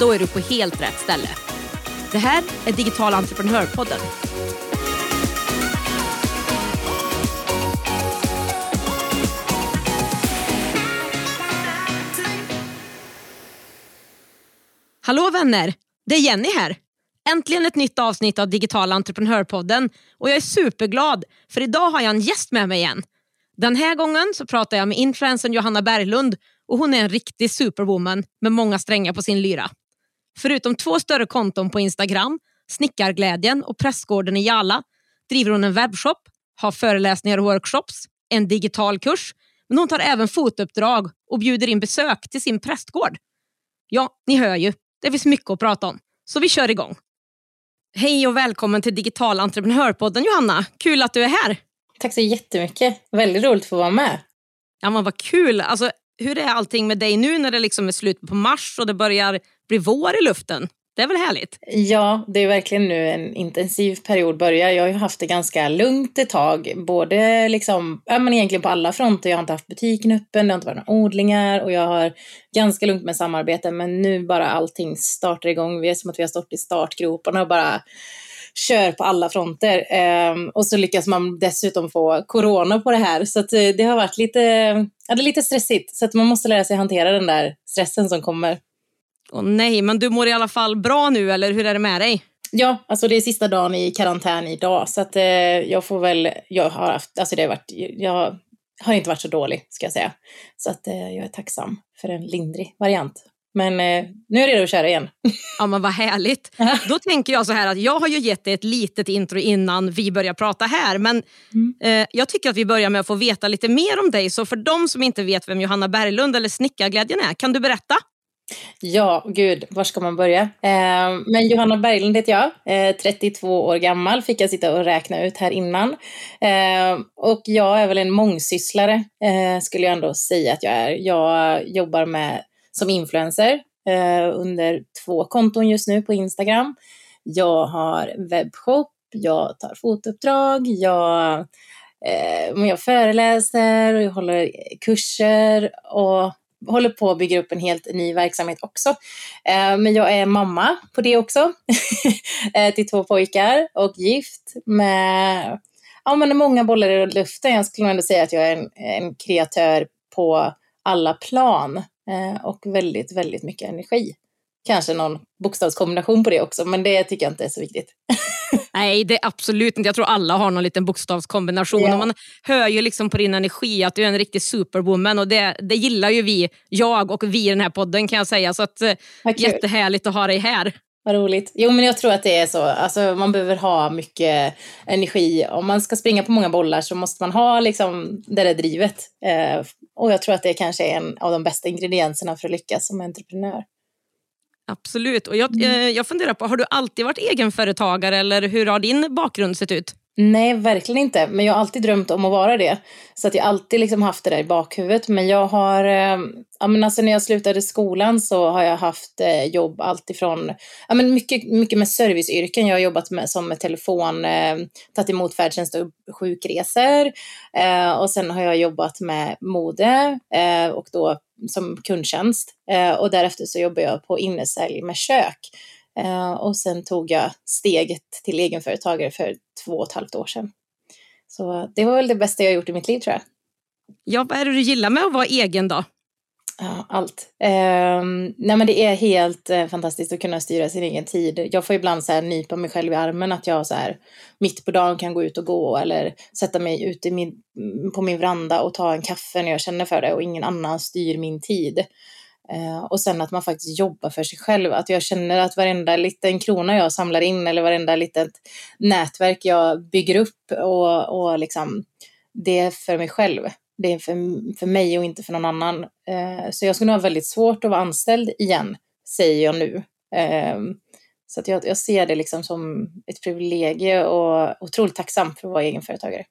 Då är du på helt rätt ställe. Det här är Digital entreprenörpodden. Hallå vänner! Det är Jenny här. Äntligen ett nytt avsnitt av Digital entreprenörpodden och jag är superglad för idag har jag en gäst med mig igen. Den här gången så pratar jag med influencern Johanna Berglund och hon är en riktig superwoman med många strängar på sin lyra. Förutom två större konton på Instagram, Snickarglädjen och Prästgården i Jala driver hon en webbshop, har föreläsningar och workshops, en digital kurs, men hon tar även fotouppdrag och bjuder in besök till sin prästgård. Ja, ni hör ju, det finns mycket att prata om, så vi kör igång. Hej och välkommen till Digital entreprenörpodden Johanna. Kul att du är här. Tack så jättemycket. Väldigt roligt att få vara med. Ja, men vad kul. Alltså, hur är allting med dig nu när det liksom är slut på mars och det börjar bli vår i luften? Det är väl härligt? Ja, det är verkligen nu en intensiv period börjar. Jag har ju haft det ganska lugnt ett tag, både liksom, ja men egentligen på alla fronter. Jag har inte haft butiken öppen, det har inte varit några odlingar och jag har ganska lugnt med samarbete. Men nu bara allting startar igång. Vi är som att vi har stått i startgroparna och bara kör på alla fronter. Um, och så lyckas man dessutom få corona på det här. Så eh, det har varit lite, ja, det är lite stressigt. Så att man måste lära sig hantera den där stressen som kommer. Åh nej, men du mår i alla fall bra nu eller hur är det med dig? Ja, alltså det är sista dagen i karantän idag så att eh, jag får väl, jag har haft, alltså det har varit, jag har inte varit så dålig ska jag säga. Så att eh, jag är tacksam för en lindrig variant. Men eh, nu är jag redo att köra igen. Ja men vad härligt. Då tänker jag så här att jag har ju gett dig ett litet intro innan vi börjar prata här. Men mm. eh, jag tycker att vi börjar med att få veta lite mer om dig. Så för de som inte vet vem Johanna Berglund eller Snickarglädjen är, kan du berätta? Ja, gud, var ska man börja? Eh, men Johanna Berglund heter jag, eh, 32 år gammal, fick jag sitta och räkna ut här innan. Eh, och jag är väl en mångsysslare, eh, skulle jag ändå säga att jag är. Jag jobbar med som influencer eh, under två konton just nu på Instagram. Jag har webbshop, jag tar fotouppdrag, jag, eh, jag föreläser och jag håller kurser och håller på att bygga upp en helt ny verksamhet också. Eh, men jag är mamma på det också, eh, till två pojkar och gift med ja, men många bollar i luften. Jag skulle ändå säga att jag är en, en kreatör på alla plan och väldigt, väldigt mycket energi. Kanske någon bokstavskombination på det också, men det tycker jag inte är så viktigt. Nej, det är absolut inte. Jag tror alla har någon liten bokstavskombination. Yeah. Och man hör ju liksom på din energi att du är en riktig superwoman och det, det gillar ju vi, jag och vi i den här podden kan jag säga. Så att, jättehärligt att ha dig här. Vad roligt. Jo, men jag tror att det är så. Alltså, man behöver ha mycket energi. Om man ska springa på många bollar så måste man ha liksom, det där drivet. Eh, och jag tror att det kanske är en av de bästa ingredienserna för att lyckas som entreprenör. Absolut. Och jag, mm. Eh, jag funderar på, har du alltid varit egenföretagare eller hur har din bakgrund sett ut? Nej, verkligen inte. Men jag har alltid drömt om att vara det. Så att jag alltid liksom haft det där i bakhuvudet. Men jag har, eh, ja men alltså när jag slutade skolan så har jag haft eh, jobb alltifrån, ja men mycket, mycket med serviceyrken. Jag har jobbat med, som med telefon, eh, tagit emot färdtjänst och sjukresor. Eh, och sen har jag jobbat med mode eh, och då som kundtjänst. Eh, och därefter så jobbar jag på innesälj med kök. Eh, och sen tog jag steget till egenföretagare för två och ett halvt år sedan. Så det var väl det bästa jag gjort i mitt liv tror jag. Ja, vad är det du gillar med att vara egen då? Ja, allt. Eh, nej men det är helt eh, fantastiskt att kunna styra sin egen tid. Jag får ibland så här nypa mig själv i armen att jag så här mitt på dagen kan gå ut och gå eller sätta mig ute min, på min veranda och ta en kaffe när jag känner för det och ingen annan styr min tid. Eh, och sen att man faktiskt jobbar för sig själv. Att jag känner att varenda liten krona jag samlar in eller varenda litet nätverk jag bygger upp och, och liksom, det är för mig själv. Det är för, för mig och inte för någon annan. Eh, så jag skulle nog ha väldigt svårt att vara anställd igen, säger jag nu. Eh, Så att jag, jag ser det liksom som ett privilegium och otroligt tacksam för att vara egenföretagare.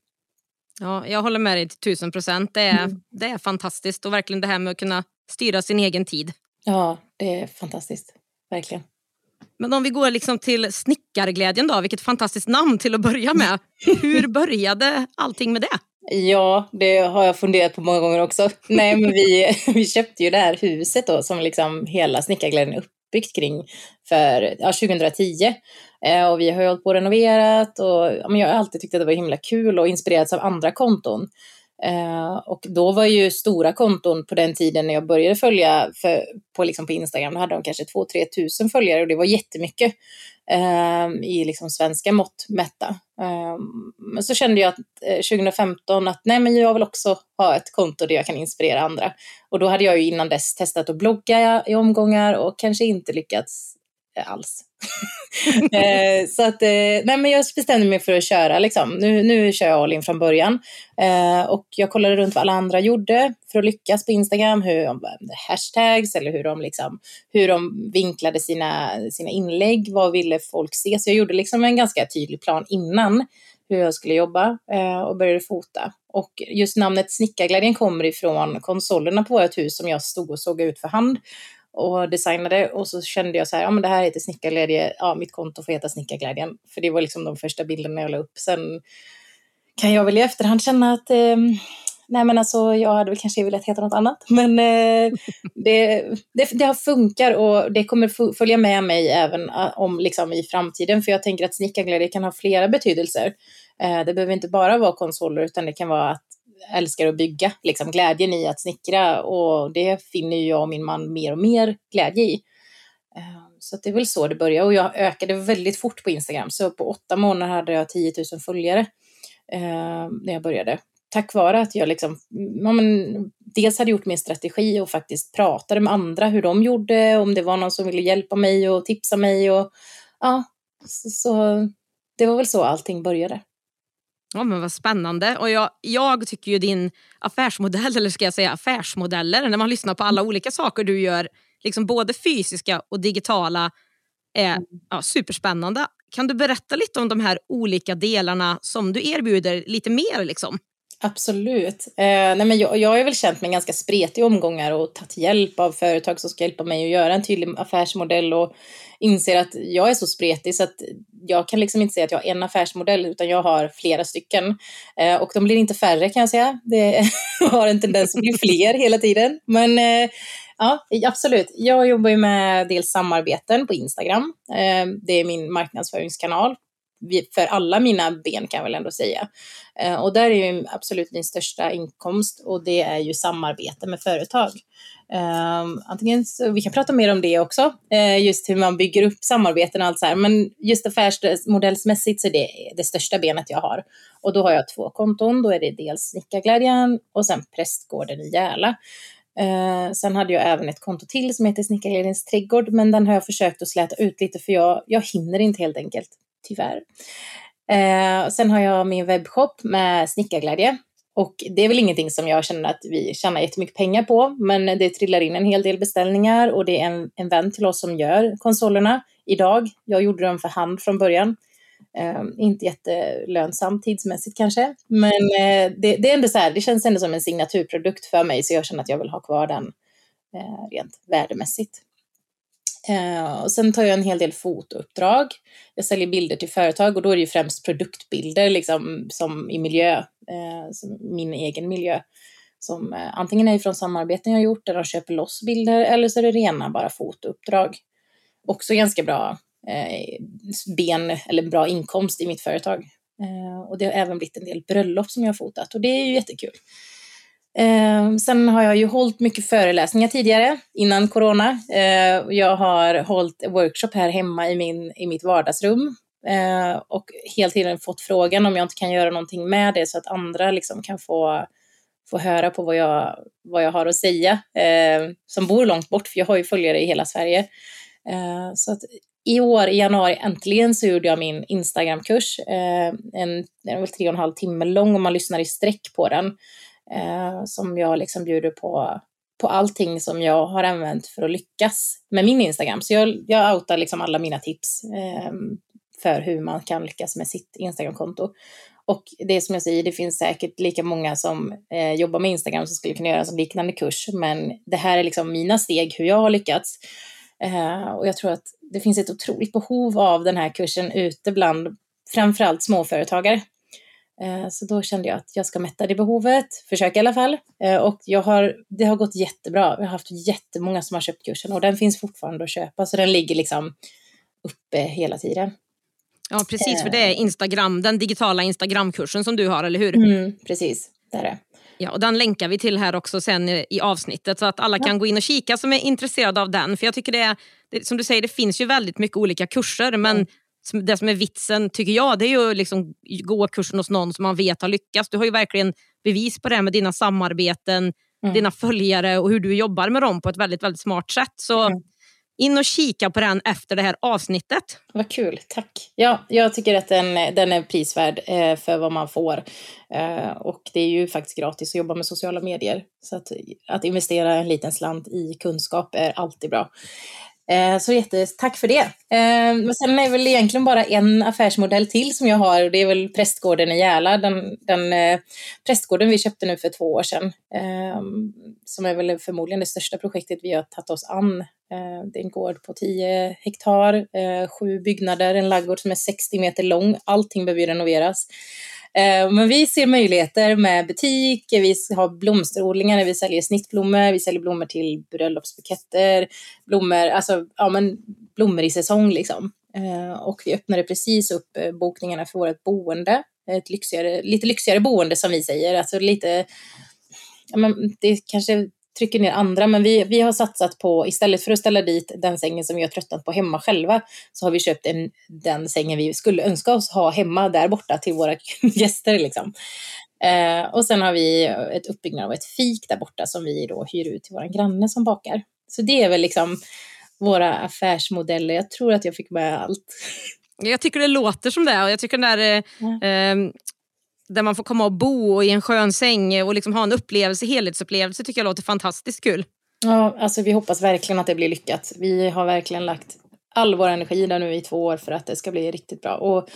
Ja, jag håller med dig till tusen procent. Det är, mm. det är fantastiskt och verkligen det här med att kunna styra sin egen tid. Ja, det är fantastiskt. Verkligen. Men om vi går liksom till snickarglädjen då, vilket fantastiskt namn till att börja med. Hur började allting med det? Ja, det har jag funderat på många gånger också. Nej, men vi, vi köpte ju det här huset då som liksom hela snickarglädjen är uppbyggt kring för ja, 2010. Eh, och vi har hållit på och renoverat och ja, men jag har alltid tyckt att det var himla kul och inspirerats av andra konton. Eh, och då var ju stora konton på den tiden när jag började följa för, på, liksom på Instagram, då hade de kanske 2-3 tusen följare och det var jättemycket eh, i liksom svenska mått mätta. Eh, men så kände jag att eh, 2015 att nej men jag vill också ha ett konto där jag kan inspirera andra. Och då hade jag ju innan dess testat att blogga i omgångar och kanske inte lyckats Eh, alls. eh, så att, eh, nej men jag bestämde mig för att köra liksom. Nu, nu kör jag all in från början. Eh, och jag kollade runt vad alla andra gjorde för att lyckas på Instagram, hur de eh, hashtags eller hur de, liksom, hur de vinklade sina, sina inlägg, vad ville folk se. Så jag gjorde liksom en ganska tydlig plan innan hur jag skulle jobba eh, och började fota. Och just namnet Snickarglädjen kommer ifrån konsolerna på vårt hus som jag stod och såg ut för hand och designade och så kände jag så här, ja men det här heter Snickarglädje, ja mitt konto får heta Snickarglädjen. För det var liksom de första bilderna jag la upp. Sen kan jag väl i efterhand känna att eh, nej men alltså jag hade väl kanske velat heta något annat. Men eh, det, det, det funkar och det kommer följa med mig även om liksom i framtiden. För jag tänker att snickarglädje kan ha flera betydelser. Eh, det behöver inte bara vara konsoler utan det kan vara att älskar att bygga, liksom glädjen i att snickra och det finner jag och min man mer och mer glädje i. Ehm, så det är väl så det började och jag ökade väldigt fort på Instagram. Så på åtta månader hade jag 10 000 följare eh, när jag började. Tack vare att jag liksom, ja, men, dels hade gjort min strategi och faktiskt pratade med andra hur de gjorde, om det var någon som ville hjälpa mig och tipsa mig och ja, så, så det var väl så allting började. Ja, men vad spännande. Och jag, jag tycker ju din affärsmodell, eller ska jag säga affärsmodeller, när man lyssnar på alla olika saker du gör, liksom både fysiska och digitala, är ja, superspännande. Kan du berätta lite om de här olika delarna som du erbjuder lite mer? Liksom? Absolut. Eh, nej men jag, jag har väl känt mig ganska spretig i omgångar och tagit hjälp av företag som ska hjälpa mig att göra en tydlig affärsmodell och inser att jag är så spretig så att jag kan liksom inte säga att jag har en affärsmodell utan jag har flera stycken. Eh, och de blir inte färre kan jag säga. Det har en tendens att bli fler hela tiden. Men eh, ja, absolut. Jag jobbar ju med dels samarbeten på Instagram. Eh, det är min marknadsföringskanal för alla mina ben kan jag väl ändå säga. Eh, och där är ju absolut min största inkomst och det är ju samarbete med företag. Um, antingen så, vi kan prata mer om det också, uh, just hur man bygger upp samarbeten och allt så här. Men just affärsmodellsmässigt så är det det största benet jag har. Och då har jag två konton. Då är det dels Snickarglädjen och sen Prästgården i Järla. Uh, sen hade jag även ett konto till som heter Snickarglädjens trädgård, men den har jag försökt att släta ut lite för jag, jag hinner inte helt enkelt, tyvärr. Eh, sen har jag min webbshop med Snickarglädje och det är väl ingenting som jag känner att vi tjänar jättemycket pengar på, men det trillar in en hel del beställningar och det är en, en vän till oss som gör konsolerna idag. Jag gjorde dem för hand från början. Eh, inte jättelönsamt tidsmässigt kanske, men eh, det, det, är ändå så här, det känns ändå som en signaturprodukt för mig, så jag känner att jag vill ha kvar den eh, rent värdemässigt. Eh, och sen tar jag en hel del fotouppdrag. Jag säljer bilder till företag och då är det ju främst produktbilder liksom, som i miljö, eh, som min egen miljö. Som eh, antingen är från samarbeten jag gjort där de köper loss bilder eller så är det rena bara fotouppdrag. Också ganska bra eh, ben eller bra inkomst i mitt företag. Eh, och det har även blivit en del bröllop som jag har fotat och det är ju jättekul. Eh, sen har jag ju hållit mycket föreläsningar tidigare, innan corona. Eh, jag har hållit workshop här hemma i, min, i mitt vardagsrum eh, och hela tiden fått frågan om jag inte kan göra någonting med det så att andra liksom kan få, få höra på vad jag, vad jag har att säga, eh, som bor långt bort, för jag har ju följare i hela Sverige. Eh, så att i år, i januari, äntligen så gjorde jag min Instagramkurs. Eh, en, den är väl tre och en halv timme lång om man lyssnar i sträck på den eh, som jag liksom bjuder på på allting som jag har använt för att lyckas med min Instagram. Så jag, jag outar liksom alla mina tips eh, för hur man kan lyckas med sitt Instagramkonto. Och det som jag säger, det finns säkert lika många som eh, jobbar med Instagram som skulle kunna göra en liknande kurs. Men det här är liksom mina steg, hur jag har lyckats. Eh, och jag tror att det finns ett otroligt behov av den här kursen ute bland framförallt småföretagare. Eh, så då kände jag att jag ska mätta det behovet, försöka i alla fall. Eh, och jag har, det har gått jättebra. Jag har haft jättemånga som har köpt kursen och den finns fortfarande att köpa, så den ligger liksom uppe hela tiden. Ja, precis, för det är Instagram, den digitala Instagramkursen som du har, eller hur? Mm, precis, det är det. Ja, och den länkar vi till här också sen i avsnittet så att alla kan gå in och kika som är intresserade av den. För jag tycker det är, som du säger, det finns ju väldigt mycket olika kurser men mm det som är vitsen, tycker jag, det är ju liksom gå kursen hos någon som man vet har lyckats. Du har ju verkligen bevis på det med dina samarbeten, mm. dina följare och hur du jobbar med dem på ett väldigt, väldigt smart sätt. Så mm. in och kika på den efter det här avsnittet. Vad kul, tack. Ja, jag tycker att den, den är prisvärd eh, för vad man får. Eh, och det är ju faktiskt gratis att jobba med sociala medier. Så att, att investera en liten slant i kunskap är alltid bra. Eh, så jättetack för det. Eh, men sen är det väl egentligen bara en affärsmodell till som jag har och det är väl Prästgården i Järla. Den, den eh, prästgården vi köpte nu för två år sedan. Eh, som är väl förmodligen det största projektet vi har tagit oss an. Eh, det är en gård på 10 hektar, eh, sju byggnader, en laggård som är 60 meter lång. Allting behöver renoveras. Eh, men vi ser möjligheter med butik, vi har blomsterodlingar, där vi säljer snittblommor, vi säljer blommor till bröllopsbuketter, blommor, alltså ja men blommor i säsong liksom. Eh, och vi öppnade precis upp eh, bokningarna för vårt boende, ett lyxigare, lite lyxigare boende som vi säger, alltså lite, ja men det kanske trycker ner andra. Men vi, vi har satsat på, istället för att ställa dit den sängen som vi har tröttnat på hemma själva, så har vi köpt en, den sängen vi skulle önska oss ha hemma där borta till våra gäster. Liksom. Eh, och sen har vi ett uppbyggnad av ett fik där borta som vi då hyr ut till vår granne som bakar. Så det är väl liksom våra affärsmodeller. Jag tror att jag fick med allt. Jag tycker det låter som det. Och jag tycker den där ja. eh, där man får komma och bo i en skön säng och liksom ha en upplevelse, helhetsupplevelse tycker jag låter fantastiskt kul. Ja, alltså vi hoppas verkligen att det blir lyckat. Vi har verkligen lagt all vår energi där nu i två år för att det ska bli riktigt bra. Och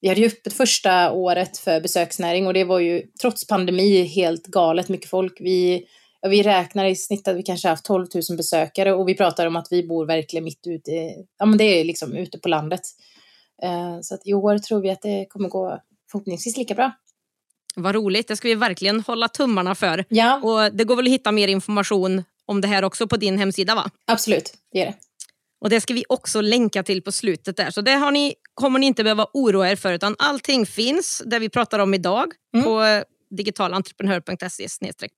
vi hade ju öppet första året för besöksnäring och det var ju trots pandemi helt galet mycket folk. Vi, ja, vi räknar i snitt att vi kanske haft 12 000 besökare och vi pratar om att vi bor verkligen mitt ute, ja men det är liksom ute på landet. Eh, så att i år tror vi att det kommer gå förhoppningsvis lika bra. Vad roligt, det ska vi verkligen hålla tummarna för. Ja. Och Det går väl att hitta mer information om det här också på din hemsida? va? Absolut, det är det. Och Det ska vi också länka till på slutet. där. Så det har ni, kommer ni inte behöva oroa er för, utan allting finns, det vi pratar om idag, mm. på digitalentreprenör.se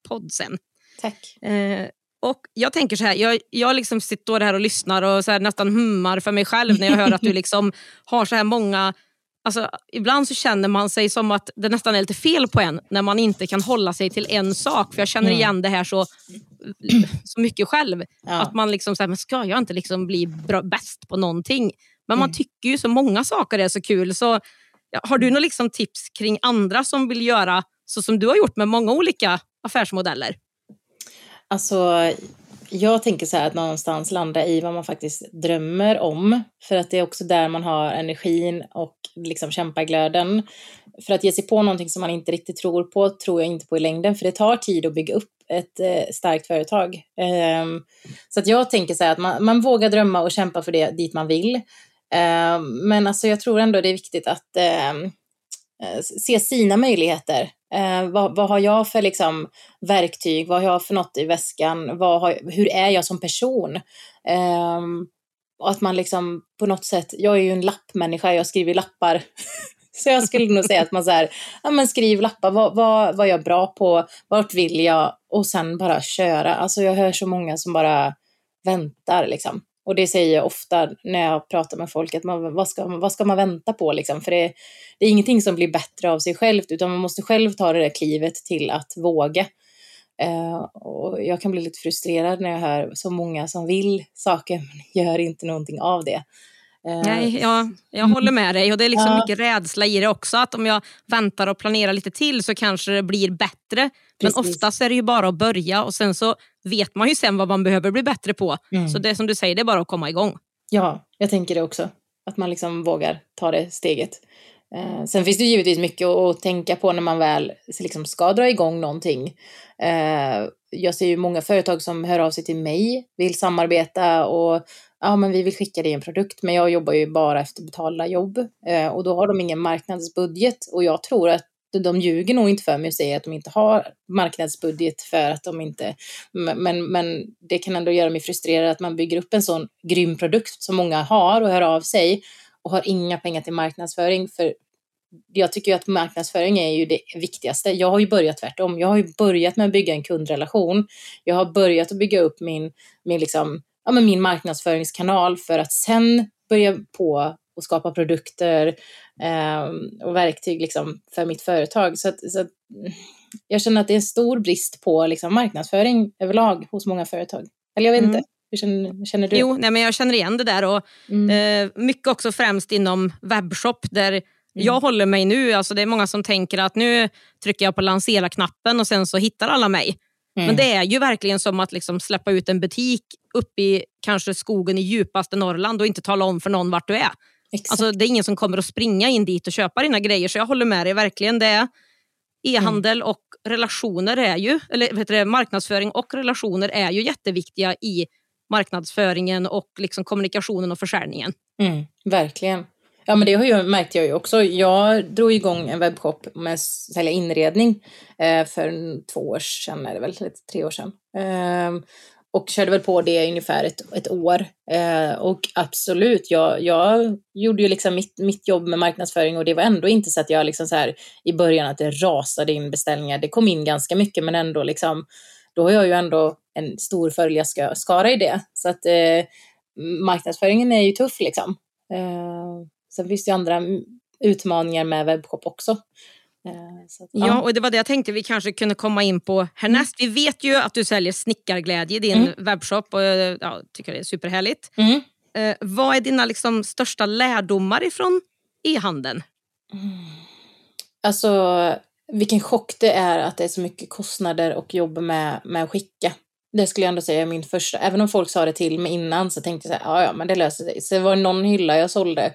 podd sen. Tack. Eh, och Jag tänker så här, jag, jag liksom sitter här och lyssnar och så nästan hummar för mig själv när jag hör att du liksom har så här många Alltså, ibland så känner man sig som att det nästan är lite fel på en när man inte kan hålla sig till en sak. För Jag känner mm. igen det här så, så mycket själv. Ja. Att man liksom säger, men ska jag inte liksom bli bra, bäst på någonting? Men mm. man tycker ju så många saker är så kul. Så Har du några liksom tips kring andra som vill göra så som du har gjort med många olika affärsmodeller? Alltså, jag tänker så här att någonstans landa i vad man faktiskt drömmer om. För att det är också där man har energin och liksom kämpaglöden. För att ge sig på någonting som man inte riktigt tror på, tror jag inte på i längden. För det tar tid att bygga upp ett eh, starkt företag. Um, så att jag tänker så här att man, man, vågar drömma och kämpa för det dit man vill. Um, men alltså jag tror ändå det är viktigt att um, se sina möjligheter. Eh, vad, vad, har jag för liksom, verktyg? Vad har jag för något i väskan? Vad har, hur är jag som person? Eh, och att man liksom på något sätt, jag är ju en lappmänniska, jag skriver lappar. så jag skulle nog säga att man så här, ja men skriv lappar, vad, vad, vad är jag bra på? Vart vill jag? Och sen bara köra. Alltså jag hör så många som bara väntar liksom. Och det säger jag ofta när jag pratar med folk, att man, vad, ska, vad ska man vänta på liksom? För det, det, är ingenting som blir bättre av sig självt, utan man måste själv ta det där klivet till att våga. Eh, och jag kan bli lite frustrerad när jag hör så många som vill saker, men gör inte någonting av det. Eh, Nej, jag, jag håller med dig och det är liksom Ja. mycket rädsla i det också. Att om jag väntar och planerar lite till så kanske det blir bättre. Men Precis. oftast är det ju bara att börja och sen så vet man ju sen vad man behöver bli bättre på. Mm. Så det som du säger, det är bara att komma igång. Ja, jag tänker det också. Att man liksom vågar ta det steget. Eh, sen finns det givetvis mycket att, att tänka på när man väl liksom ska dra igång någonting. Eh, jag ser ju många företag som hör av sig till mig, vill samarbeta och ja, men vi vill skicka dig en produkt. Men jag jobbar ju bara efter betalda jobb eh, och då har de ingen marknadsbudget och jag tror att de ljuger nog inte för mig och säger att de inte har marknadsbudget för att de inte... Men, men det kan ändå göra mig frustrerad att man bygger upp en sån grym produkt som många har och hör av sig och har inga pengar till marknadsföring. För jag tycker att marknadsföring är ju det viktigaste. Jag har ju börjat tvärtom. Jag har ju börjat med att bygga en kundrelation. Jag har börjat att bygga upp min, min, liksom, ja, men min marknadsföringskanal för att sen börja på och skapa produkter eh, och verktyg liksom, för mitt företag. Så, att, så att, jag känner att det är en stor brist på liksom, marknadsföring överlag hos många företag. Eller jag vet Mm. inte. Hur känner, känner du? Jo, nej, men jag känner igen det där. Och, Mm. eh, mycket också främst inom webbshop där jag håller mig nu. Alltså det är många som tänker att nu trycker jag på lansera-knappen och sen så hittar alla mig. Mm. Men det är ju verkligen som att liksom släppa ut en butik uppe i kanske skogen i djupaste Norrland och inte tala om för någon vart du är. Exakt. Alltså, det är ingen som kommer att springa in dit och köpa dina grejer. Så jag håller med dig verkligen. Det E-handel och relationer är ju, eller vet du, marknadsföring och relationer är ju jätteviktiga i marknadsföringen och liksom kommunikationen och försäljningen. Mm, verkligen. Ja, men det har ju, märkte jag ju också. Jag drog igång en webbshop med att sälja inredning eh, för två år sedan, är det väl, eller tre år sedan. Eh, och körde väl på det i ungefär ett, ett år. Eh, och absolut, jag, jag gjorde ju liksom mitt, mitt jobb med marknadsföring och det var ändå inte så att jag liksom så här i början att det rasade in beställningar. Det kom in ganska mycket, men ändå liksom, då har jag ju ändå en stor följarskara i det. Så att eh, marknadsföringen är ju tuff liksom. Eh, sen finns det ju andra mm, utmaningar med webbshop också. Eh, så att, Ja. och det var det jag tänkte vi kanske kunde komma in på härnäst. Vi vet ju att du säljer snickarglädje i din Mm. webbshop och jag ja, tycker det är superhärligt. Mm. Eh, vad är dina liksom, största lärdomar ifrån e-handeln? Alltså, vilken chock det är att det är så mycket kostnader och jobb med, med att skicka. Det skulle jag ändå säga är min första. Även om folk sa det till mig innan så tänkte jag så här, ja ja men det löser sig. Så det var någon hylla jag sålde.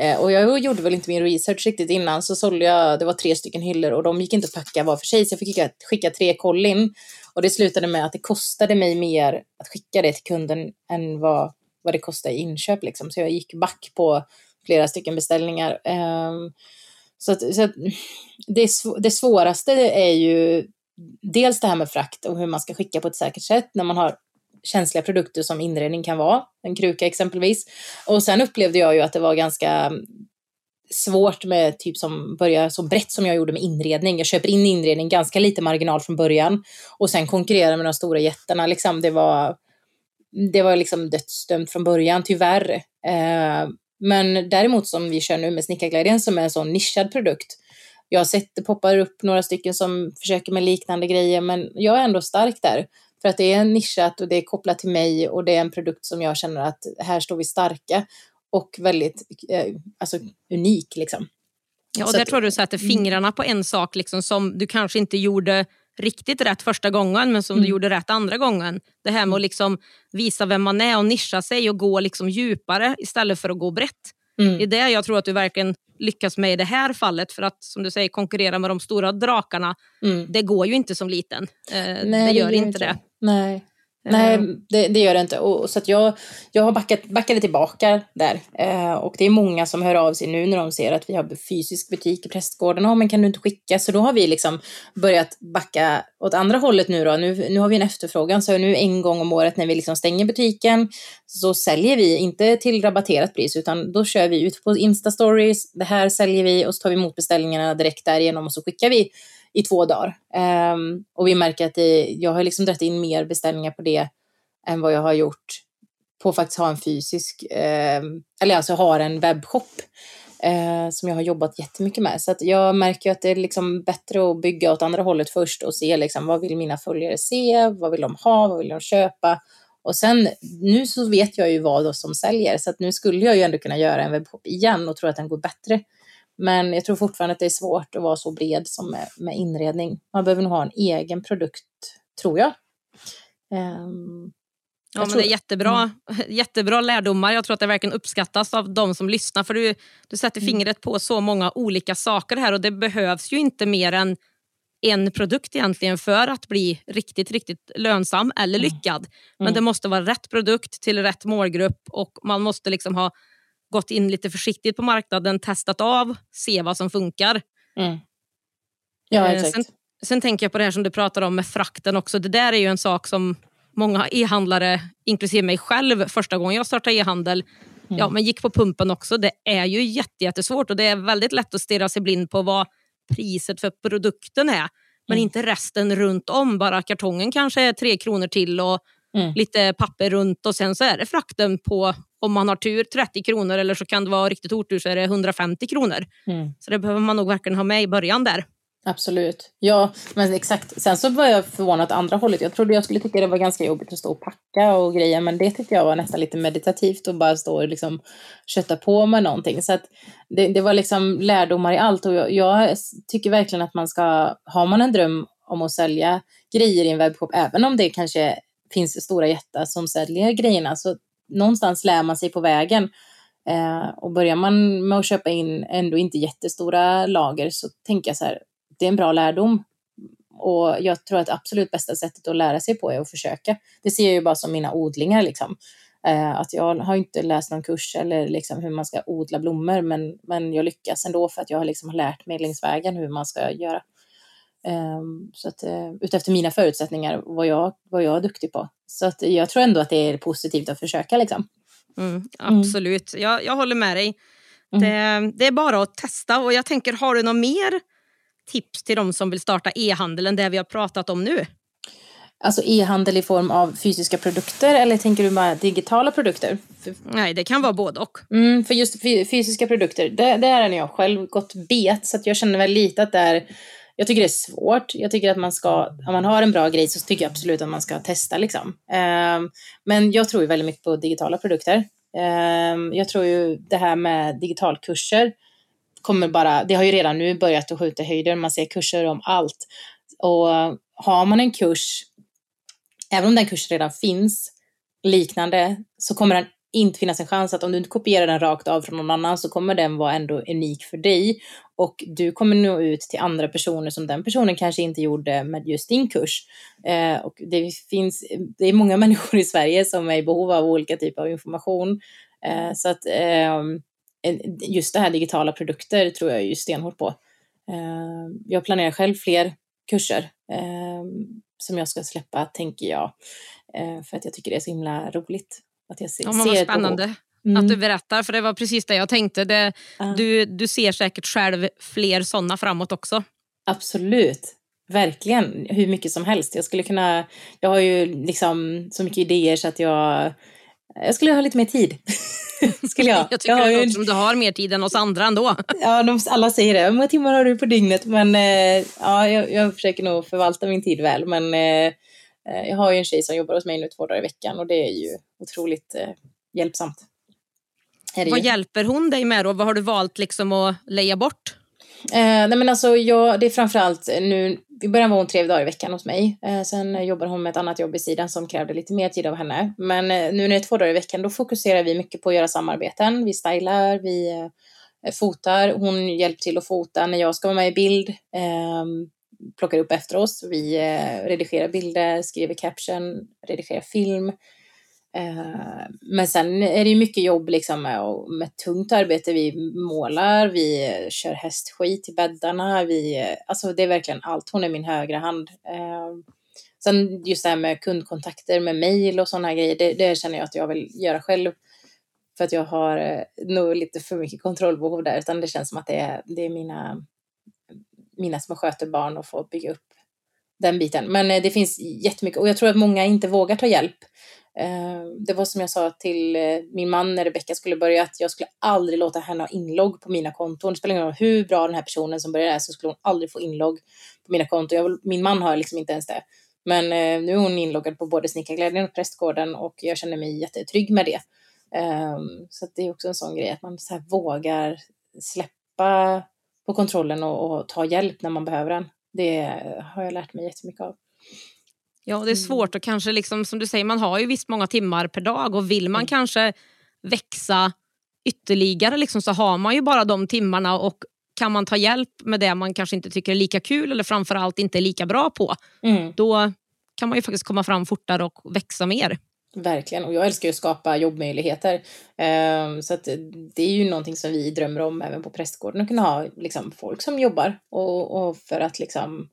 Eh, och jag gjorde väl inte min research riktigt innan. Så sålde jag, det var tre stycken hyllor och de gick inte att packa var för sig. Så jag fick skicka, skicka tre kollin. Och det slutade med att det kostade mig mer att skicka det till kunden än vad, vad det kostade i inköp. Liksom. Så jag gick back på flera stycken beställningar. Eh, så att, så att det, sv- det svåraste är ju dels det här med frakt och hur man ska skicka på ett säkert sätt när man har känsliga produkter som inredning kan vara, en kruka exempelvis. Och sen upplevde jag ju att det var ganska svårt med typ som börja så brett som jag gjorde med inredning. Jag köper in inredning, ganska lite marginal från början och sen konkurrera med de stora jättarna. Liksom, det var, det var liksom dödsdömt från början, tyvärr. Eh, men däremot som vi kör nu med snickarglädjen som är en sån nischad produkt. Jag har sett det poppar upp några stycken som försöker med liknande grejer, men jag är ändå stark där. För att det är nischat och det är kopplat till mig och det är en produkt som jag känner att här står vi starka och väldigt eh, alltså, unik liksom. Ja, och Så där att- tror du sätter fingrarna på en sak liksom, som du kanske inte gjorde riktigt rätt första gången men som du Mm. gjorde rätt andra gången. Det här med att liksom visa vem man är och nischa sig och gå liksom djupare istället för att gå brett. Mm. Det är det jag tror att du verkligen lyckas med i det här fallet. För att som du säger konkurrera med de stora drakarna, Mm. det går ju inte som liten. Eh, Nej, det gör inte det. Nej, Nej Eh, det, det gör det inte. Och, så jag, jag har backat, backade tillbaka där. Eh, och det är många som hör av sig nu när de ser att vi har fysisk butik i Prästgården. Ja, men kan du inte skicka? Så då har vi liksom börjat backa åt andra hållet nu då. Nu, nu har vi en efterfrågan. Så nu en gång om året när vi liksom stänger butiken så säljer vi, inte till rabatterat pris, utan då kör vi ut på Insta-stories. Det här säljer vi och så tar vi emot beställningarna direkt därigenom och så skickar vi i två dagar. Um, och vi märker att det, jag har liksom dragit in mer beställningar på det än vad jag har gjort på att faktiskt ha en fysisk, um, eller alltså har en webbshop uh, som jag har jobbat jättemycket med. Så att jag märker att det är liksom bättre att bygga åt andra hållet först och se liksom, vad vill mina följare se, vad vill de ha, vad vill de köpa Och sen, nu så vet jag ju vad som säljer, så att nu skulle jag ju ändå kunna göra en webbshop igen och tro att den går bättre. Men jag tror fortfarande att det är svårt att vara så bred som med, med inredning. Man behöver nog ha en egen produkt, tror jag. Um, Ja, men det är jättebra, mm. jättebra lärdomar. Jag tror att det verkligen uppskattas av de som lyssnar. För Du, du sätter mm. fingret på så många olika saker här och det behövs ju inte mer än en produkt egentligen för att bli riktigt, riktigt lönsam eller mm. lyckad. Men det måste vara rätt produkt till rätt målgrupp och man måste liksom ha gått in lite försiktigt på marknaden, testat av, se vad som funkar. Mm. Ja, eh, exakt. Sen, sen tänker jag på det här som du pratar om med frakten också. Det där är ju en sak som många e-handlare, inklusive mig själv, första gången jag startade e-handel, mm. ja, men gick på pumpen också. Det är ju jättesvårt och det är väldigt lätt att stirra sig blind på vad priset för produkten är. Men mm. inte resten runt om. Bara kartongen kanske är tre kronor till och mm. lite papper runt och sen så är det frakten på, om man har tur, 30 kronor eller så kan det vara riktigt otur så är det 150 kronor. Mm. Så det behöver man nog verkligen ha med i början där. Absolut. Ja, men exakt. Sen så var jag förvånad åt andra hållet. Jag trodde jag skulle tycka det var ganska jobbigt att stå och packa och grejer, men det tyckte jag var nästan lite meditativt att bara stå och liksom kötta på med någonting. Så att det, det var liksom lärdomar i allt och jag, jag, tycker verkligen att man ska, har man en dröm om att sälja grejer i en webbshop, även om det kanske finns stora jättar som säljer grejerna, så någonstans lär man sig på vägen. Eh, och börjar man med att köpa in ändå inte jättestora lager så tänker jag så här, det är en bra lärdom. Och jag tror att absolut bästa sättet att lära sig på är att försöka. Det ser jag ju bara som mina odlingar liksom. Eh, att jag har inte läst någon kurs eller liksom hur man ska odla blommor, men, men jag lyckas ändå för att jag har liksom lärt mig längs vägen hur man ska göra. Eh, så att eh, utefter mina förutsättningar, vad jag, vad jag är duktig på. Så att jag tror ändå att det är positivt att försöka liksom. Mm, absolut, mm. Jag, jag håller med dig. Mm. Det, det, är bara att testa och jag tänker, har du något mer tips till de som vill starta e-handel än det vi har pratat om nu? Alltså e-handel i form av fysiska produkter eller tänker du med digitala produkter? Nej, det kan vara både och. Mm, för just fysiska produkter, det, det är jag själv gått bet så att jag känner väl lite att det är jag tycker det är svårt. Jag tycker att man ska, om man har en bra grej så tycker jag absolut att man ska testa liksom. Um, men jag tror ju väldigt mycket på digitala produkter. Um, jag tror ju det här med digitalkurser kommer bara, det har ju redan nu börjat att skjuta höjder, man ser kurser om allt. Och har man en kurs, även om den kursen redan finns, liknande, så kommer den inte finnas en chans att om du inte kopierar den rakt av från någon annan så kommer den vara ändå unik för dig och du kommer nå ut till andra personer som den personen kanske inte gjorde med just din kurs. Eh, och det finns, det är många människor i Sverige som är i behov av olika typer av information. Eh, så att eh, just det här digitala produkter tror jag ju stenhårt på. Eh, jag planerar själv fler kurser eh, som jag ska släppa, tänker jag, eh, för att jag tycker det är så himla roligt. Att jag ser, ja, vad spännande mm. att du berättar, för det var precis det jag tänkte. Det, uh. du, du ser säkert själv fler sådana framåt också. Absolut. Verkligen, hur mycket som helst. Jag skulle kunna, jag har ju liksom så mycket idéer så att jag, jag skulle ha lite mer tid. skulle jag. jag tycker jag det låter som du har mer tid än oss andra ändå. ja, de, alla säger det. Hur många timmar har du på dygnet? Men eh, ja, jag, jag, försöker nog förvalta min tid väl. Men eh, eh, jag har ju en tjej som jobbar hos mig nu två dagar i veckan och det är ju otroligt eh, hjälpsamt. Vad hjälper hon dig med då? Vad har du valt liksom att leja bort? Eh, nej men alltså, jag, det är framförallt nu, i början var hon tre dagar i veckan hos mig. Eh, sen jobbar hon med ett annat jobb i sidan som krävde lite mer tid av henne. Men eh, nu när det är två dagar i veckan då fokuserar vi mycket på att göra samarbeten. Vi stylar, vi eh, fotar. Hon hjälper till att fota när jag ska vara med i bild. Ehm, plockar upp efter oss. Vi eh, redigerar bilder, skriver caption, redigerar film. Eh, men sen är det ju mycket jobb liksom med, med tungt arbete. Vi målar, vi kör hästskit i bäddarna. Vi, eh, alltså det är verkligen allt. Hon är min högra hand. Eh, sen just det här med kundkontakter med mejl och sådana grejer, det, det, känner jag att jag vill göra själv. För att jag har nog lite för mycket kontrollbehov där, utan det känns som att det är, det är mina, mina som sköter barn och får bygga upp den biten. Men det finns jättemycket och jag tror att många inte vågar ta hjälp. Eh, det var som jag sa till eh, min man när Rebecka skulle börja, att jag skulle aldrig låta henne ha inlogg på mina konton. Det spelar ingen roll hur bra den här personen som börjar är, så skulle hon aldrig få inlogg på mina konton. Jag, min man har liksom inte ens det. Men eh, nu är hon inloggad på både Snickarglädjen och Prästgården och jag känner mig jättetrygg med det. Ehm, så det är också en sån grej att man så vågar släppa på kontrollen och, och, ta hjälp när man behöver den. Det har jag lärt mig jättemycket av. Ja, det är svårt och kanske liksom, som du säger, man har ju visst många timmar per dag och vill man mm. kanske växa ytterligare liksom, så har man ju bara de timmarna och kan man ta hjälp med det man kanske inte tycker är lika kul eller framförallt inte är lika bra på, mm. då kan man ju faktiskt komma fram fortare och växa mer. Verkligen, och jag älskar ju att skapa jobbmöjligheter. Um, så det är ju någonting som vi drömmer om även på prästgården, att kunna ha liksom, folk som jobbar. Och, och för att liksom,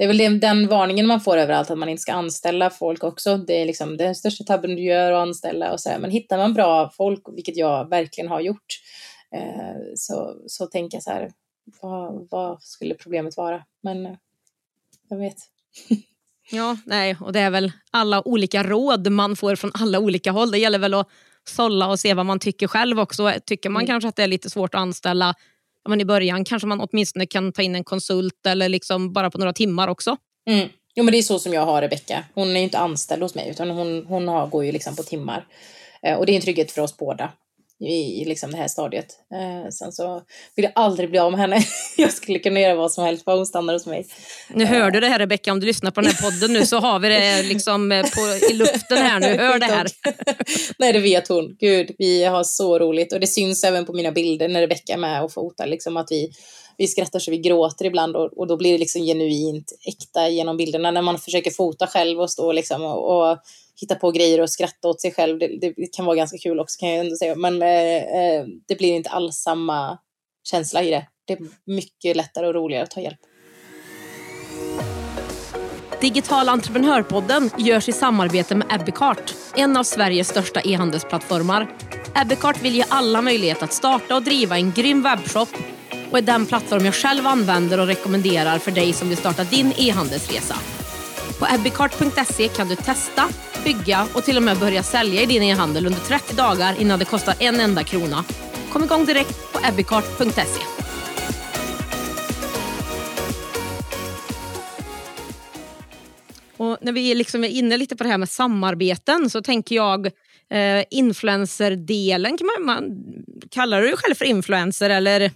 det är väl den, varningen man får överallt, att man inte ska anställa folk också. Det är liksom den största tabben du gör att anställa och så här. Men hittar man bra folk, vilket jag verkligen har gjort, uh, så, så tänker jag så här, vad, vad skulle problemet vara? Men uh, jag vet. Ja, nej, och det är väl alla olika råd man får från alla olika håll. Det gäller väl att sålla och se vad man tycker själv också. Tycker man mm. kanske att det är lite svårt att anställa men i början kanske man åtminstone kan ta in en konsult eller liksom bara på några timmar också. Mm. Jo, men det är så som jag har Rebecka. Hon är inte anställd hos mig utan hon, hon har, går ju liksom på timmar. Eh, och det är en trygghet för oss båda i, i liksom det här stadiet. Eh, sen så vill jag aldrig bli av med henne. jag skulle kunna göra vad som helst bara hon stannar hos mig. Nu hör du det här Rebecka, om du lyssnar på den här podden nu så har vi det liksom eh, på, i luften här nu. Hör det här. Nej, det vet hon. Gud, vi har så roligt och det syns även på mina bilder när Rebecka är med och fotar liksom att vi vi skrattar så vi gråter ibland och, och då blir det liksom genuint äkta genom bilderna när man försöker fota själv och stå liksom och, och hitta på grejer och skratta åt sig själv. Det, det, kan vara ganska kul också kan jag ändå säga. Men eh, eh det blir inte alls samma känsla i det. Det är mycket lättare och roligare att ta hjälp. Digital entreprenörpodden görs i samarbete med Ebbecart, en av Sveriges största e-handelsplattformar. Ebbecart vill ge alla möjlighet att starta och driva en grym webbshop och är den plattform jag själv använder och rekommenderar för dig som vill starta din e-handelsresa. På ebbicart.se kan du testa, bygga och till och med börja sälja i din e-handel under 30 dagar innan det kostar en enda krona. Kom igång direkt på ebbicart.se. Och när vi liksom är inne lite på det här med samarbeten så tänker jag eh, influencerdelen. Kan man, man, kallar du dig själv för influencer eller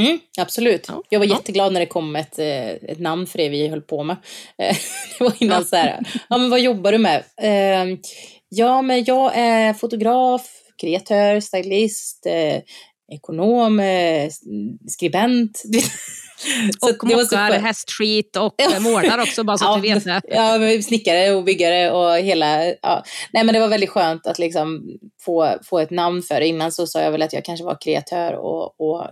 Mm, absolut. Ja. Jag var jätteglad när det kom ett, eh, ett namn för det vi höll på med. Eh, det var innan ja. så här, ja men vad jobbar du med? Ehm, ja men jag är fotograf, kreatör, stylist, eh, ekonom, skribent. och mockar, hästskit och ja. målar också bara så att du vet det. Ja, snickare och byggare och hela... Ja. Nej men det var väldigt skönt att liksom få, få ett namn för det. Innan så sa jag väl att jag kanske var kreatör och, och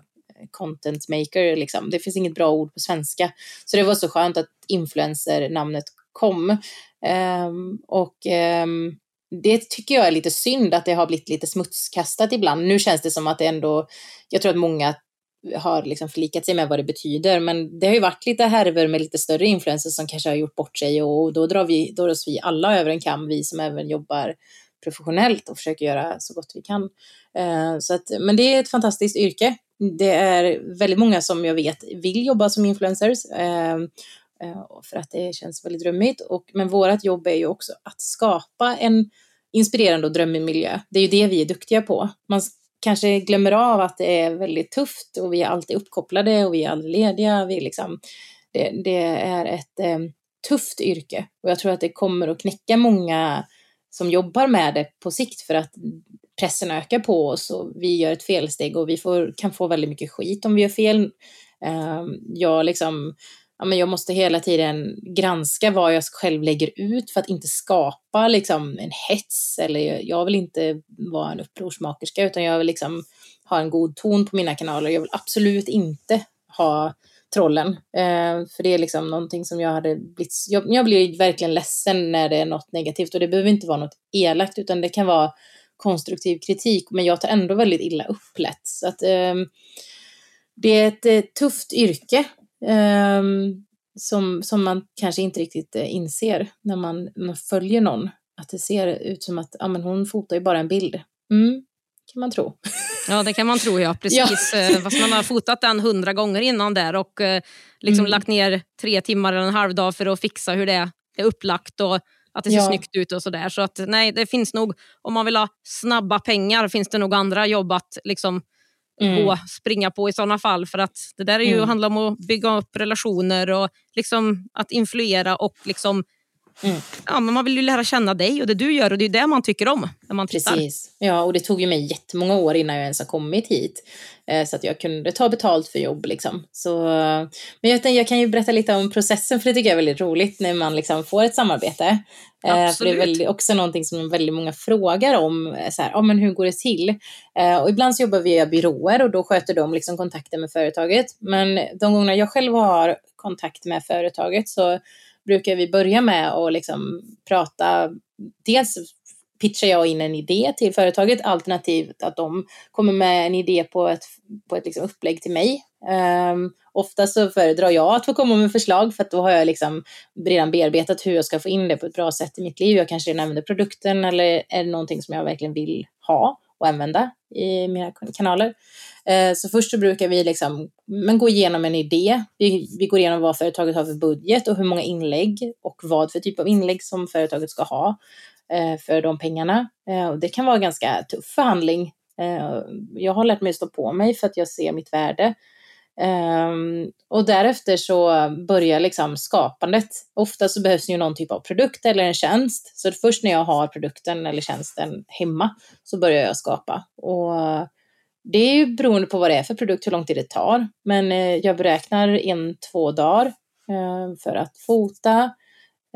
content maker. Liksom. Det finns inget bra ord på svenska. Så det var så skönt att influencer-namnet kom. Um, och um, det tycker jag är lite synd att det har blivit lite smutskastat ibland. Nu känns det som att det ändå, jag tror att många har liksom förlikat sig med vad det betyder. Men det har ju varit lite härvor med lite större influencers som kanske har gjort bort sig och då drar vi, då dras vi alla över en kam, vi som även jobbar professionellt och försöker göra så gott vi kan. Uh, så att, men det är ett fantastiskt yrke det är väldigt många som jag vet vill jobba som influencers ehm, eh, för att det känns väldigt drömmigt. Och, men vårt jobb är ju också att skapa en inspirerande och drömmig miljö. Det är ju det vi är duktiga på. Man kanske glömmer av att det är väldigt tufft och vi är alltid uppkopplade och vi är aldrig lediga. Vi liksom, det, det är ett eh, tufft yrke och jag tror att det kommer att knäcka många som jobbar med det på sikt för att pressen ökar på oss och vi gör ett felsteg och vi får, kan få väldigt mycket skit om vi gör fel. Ehm, jag, liksom, ja, men jag måste hela tiden granska vad jag själv lägger ut för att inte skapa liksom, en hets. Eller jag vill inte vara en upprorsmakerska utan jag vill liksom ha en god ton på mina kanaler. Jag vill absolut inte ha trollen. Eh, för det är liksom någonting som jag hade blivit... Jag, jag blir verkligen ledsen när det är något negativt och det behöver inte vara något elakt utan det kan vara konstruktiv kritik, men jag tar ändå väldigt illa upp lätt. Så att, eh, det är ett eh, tufft yrke eh, som, som man kanske inte riktigt eh, inser när man, man följer någon. Att det ser ut som att ja, men hon fotar ju bara en bild. Mm, kan man tro. Ja, det kan man tro, ja. Precis. ja. Eh, fast man har fotat den hundra gånger innan där och liksom mm. lagt ner tre timmar eller en halv dag för att fixa hur det är upplagt och att det ser ja. snyggt ut och sådär. Så att nej, det finns nog, om man vill ha snabba pengar finns det nog andra jobb att liksom mm. gå, springa på i sådana fall. För att det där är ju, mm. handlar om att bygga upp relationer och liksom att influera och liksom Mm. Ja, men man vill ju lära känna dig och det du gör och det är det man tycker om när man tittar. Precis. Ja, och det tog ju mig jättemånga år innan jag ens har kommit hit. Eh, så att jag kunde ta betalt för jobb liksom. Så, men jag, jag kan ju berätta lite om processen för det tycker jag är väldigt roligt när man liksom får ett samarbete. Eh, för det är väldigt, också någonting som väldigt många frågar om. Så här, ah, men hur går det till? Eh, och ibland så jobbar vi via byråer och då sköter de liksom kontakten med företaget. Men de gånger jag själv har kontakt med företaget så brukar vi börja med att liksom prata, dels pitchar jag in en idé till företaget, alternativt att de kommer med en idé på ett, på ett liksom upplägg till mig. Um, ofta så föredrar jag att få komma med förslag för att då har jag liksom redan bearbetat hur jag ska få in det på ett bra sätt i mitt liv. Jag kanske redan använder produkten eller är det någonting som jag verkligen vill ha och använda i mina kanaler. Eh, så först så brukar vi liksom, men gå igenom en idé. Vi, vi går igenom vad företaget har för budget och hur många inlägg och vad för typ av inlägg som företaget ska ha eh, för de pengarna. Eh, och det kan vara en ganska tuff förhandling. Jag har lärt mig att stå på mig för att jag ser mitt värde. Um, och därefter så börjar liksom skapandet. Ofta så behövs ju någon typ av produkt eller en tjänst. Så först när jag har produkten eller tjänsten hemma så börjar jag skapa. Och det är ju beroende på vad det är för produkt, hur lång tid det tar. Men eh, jag beräknar en, två dagar eh, för att fota,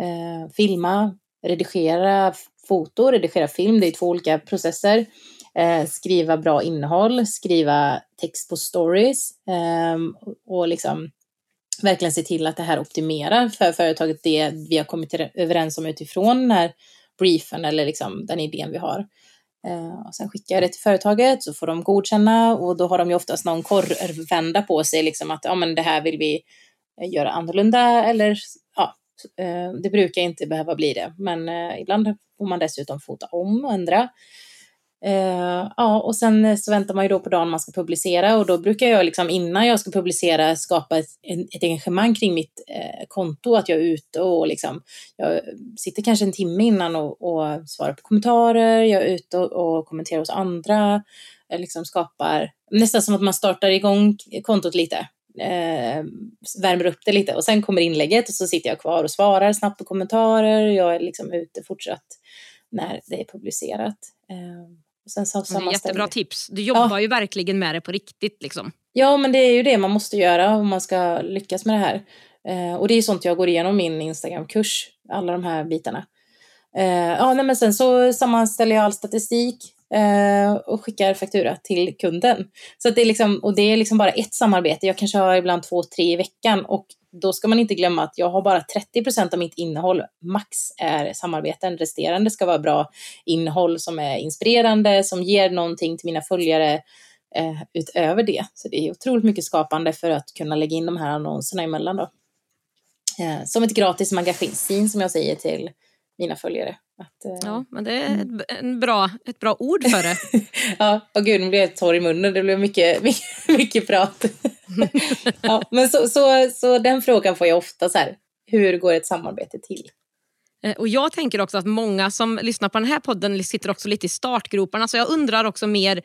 eh, filma, redigera foto, redigera film. Det är två olika processer. Eh, skriva bra innehåll, skriva text på stories ehm, och liksom verkligen se till att det här optimerar för företaget det vi har kommit överens om utifrån den här briefen eller liksom den idén vi har. Eh, och sen skickar jag det till företaget så får de godkänna och då har de ju oftast någon korvvända på sig, liksom att ja, men det här vill vi eh, göra annorlunda eller ja, eh, det brukar inte behöva bli det, men ibland får man dessutom fota om och ändra. Uh, ja, och sen så väntar man ju då på dagen man ska publicera och då brukar jag liksom innan jag ska publicera skapa ett, ett engagemang kring mitt eh, konto, att jag är ute och liksom, jag sitter kanske en timme innan och, och svarar på kommentarer, jag är ute och, och kommenterar hos andra, jag liksom skapar, nästan som att man startar igång kontot lite, eh, värmer upp det lite och sen kommer inlägget och så sitter jag kvar och svarar snabbt på kommentarer, jag är liksom ute fortsatt när det är publicerat. Eh, Sen så det är jättebra tips. Du jobbar ja. ju verkligen med det på riktigt. Liksom. Ja, men det är ju det man måste göra om man ska lyckas med det här. Eh, och det är sånt jag går igenom min Instagram-kurs, alla de här bitarna. Eh, ja, nej, men sen så sammanställer jag all statistik eh, och skickar faktura till kunden. Så det är liksom, och det är liksom bara ett samarbete. Jag kanske har ibland två, tre i veckan och då ska man inte glömma att jag har bara 30 procent av mitt innehåll, max, är samarbeten. Resterande ska vara bra innehåll som är inspirerande, som ger någonting till mina följare eh, utöver det. Så det är otroligt mycket skapande för att kunna lägga in de här annonserna emellan då. Eh, som ett gratis magasin som jag säger till mina följare. Att, eh, ja, men det är ett, en bra, ett bra ord för det. ja, och gud, nu blev jag torr i munnen. Det blev mycket, mycket, mycket prat. ja, men så, så, så den frågan får jag ofta så här, hur går ett samarbete till? Eh, och Jag tänker också att många som lyssnar på den här podden sitter också lite i startgroparna. Så jag undrar också mer,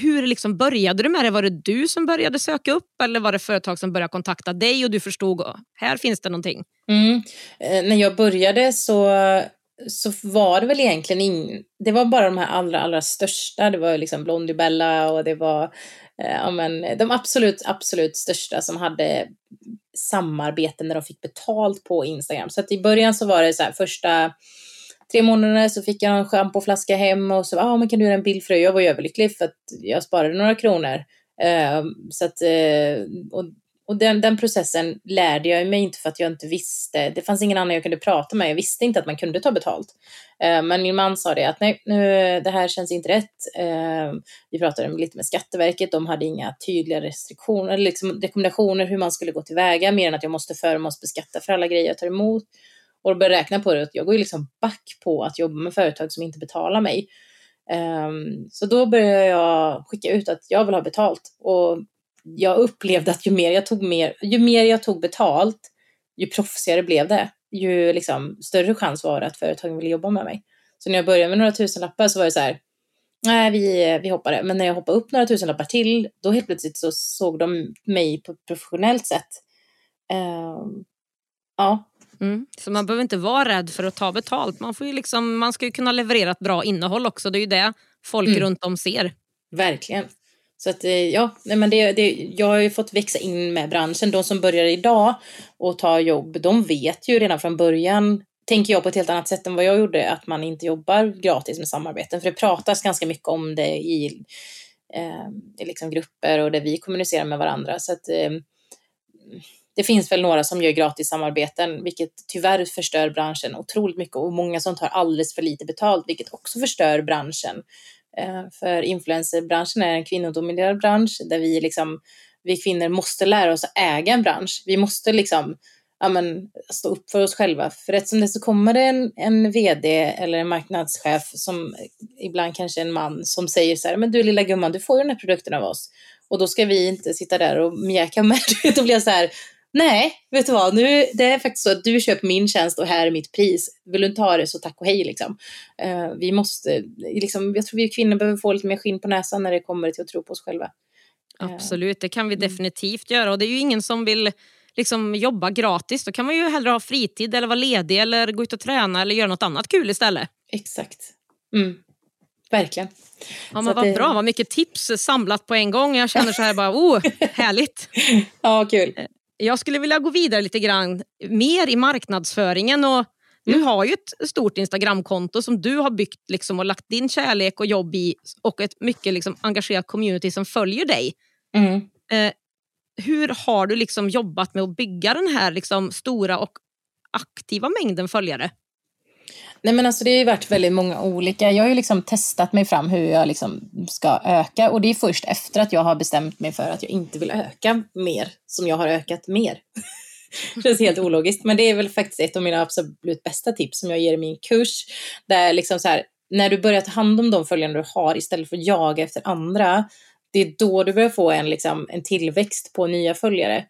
hur liksom började du med det? Var det du som började söka upp eller var det företag som började kontakta dig och du förstod att här finns det någonting? Mm. Eh, när jag började så så var det väl egentligen ing, det var bara de här allra, allra största. Det var liksom Blondie Bella och det var Eh, ja, men, de absolut, absolut största som hade samarbeten när de fick betalt på Instagram. Så att i början så var det så här första tre månader så fick jag en schampoflaska hem och så, ja ah, men kan du göra en bild för det? Jag var ju överlycklig för att jag sparade några kronor. Uh, så att, uh, och och den, den processen lärde jag mig inte för att jag inte visste. Det fanns ingen annan jag kunde prata med. Jag visste inte att man kunde ta betalt. Eh, men min man sa det att nej, nu, det här känns inte rätt. Eh, vi pratade lite med Skatteverket. De hade inga tydliga restriktioner, liksom rekommendationer hur man skulle gå tillväga mer än att jag måste förmånsbeskatta för alla grejer jag tar emot. Och började räkna på det. Att jag går ju liksom back på att jobba med företag som inte betalar mig. Um, så då började jag skicka ut att jag vill ha betalt. Och jag upplevde att ju mer jag tog, mer, ju mer jag tog betalt, ju proffsigare blev det. ju liksom större chans var det att företagen ville jobba med mig. Så när jag började med några tusenlappar så var det så här, nej vi, vi hoppade. Men när jag hoppade upp några tusenlappar till, då helt plötsligt så såg de mig på ett professionellt sätt. Uh, ja. Mm. Så man behöver inte vara rädd för att ta betalt. Man, får ju liksom, man ska ju kunna leverera ett bra innehåll också. Det är ju det folk mm. runt om ser. Verkligen. Så att eh, ja, nej men det, det, jag har ju fått växa in med branschen. De som börjar idag och tar jobb, de vet ju redan från början tänker jag på ett helt annat sätt än vad jag gjorde, att man inte jobbar gratis med samarbeten. För det pratas ganska mycket om det i, eh, i liksom grupper och där vi kommunicerar med varandra. Så att, eh, det finns väl några som gör gratis samarbeten, vilket tyvärr förstör branschen otroligt mycket och många som tar alldeles för lite betalt, vilket också förstör branschen. Eh, för influencerbranschen är en kvinnodominerad bransch där vi liksom, vi kvinnor måste lära oss att äga en bransch. Vi måste liksom ja, men, stå upp för oss själva. För rätt som det så kommer det en, en vd eller en marknadschef som ibland kanske en man som säger så här, men du lilla gumman, du får ju den här produkten av oss. Och då ska vi inte sitta där och mjäka med. Då blir jag så här, nej, vet du vad, nu, det är faktiskt så att du köper min tjänst och här är mitt pris. Vill du inte ha det så tack och hej liksom. Uh, vi måste, liksom, jag tror vi kvinnor behöver få lite mer skinn på näsan när det kommer till att tro på oss själva. Absolut, det kan vi mm. definitivt göra och det är ju ingen som vill liksom jobba gratis. Då kan man ju hellre ha fritid eller vara ledig eller gå ut och träna eller göra något annat kul istället. Exakt. Mm. Verkligen. Ja, men vad det... bra, vad mycket tips samlat på en gång. Jag känner så här bara, oh, härligt. ja, kul. Jag skulle vilja gå vidare lite grann mer i marknadsföringen. Och du mm. har ju ett stort Instagramkonto som du har byggt liksom och lagt din kärlek och jobb i och ett mycket liksom engagerat community som följer dig. Mm. Eh, hur har du liksom jobbat med att bygga den här liksom stora och aktiva mängden följare? Nej men alltså det har ju varit väldigt många olika. Jag har ju liksom testat mig fram hur jag liksom ska öka och det är först efter att jag har bestämt mig för att jag inte vill öka mer som jag har ökat mer. det känns helt ologiskt men det är väl faktiskt ett av mina absolut bästa tips som jag ger i min kurs. Där liksom så här, när du börjar ta hand om de följande du har istället för att jaga efter andra det är då du börjar få en, liksom, en tillväxt på nya följare.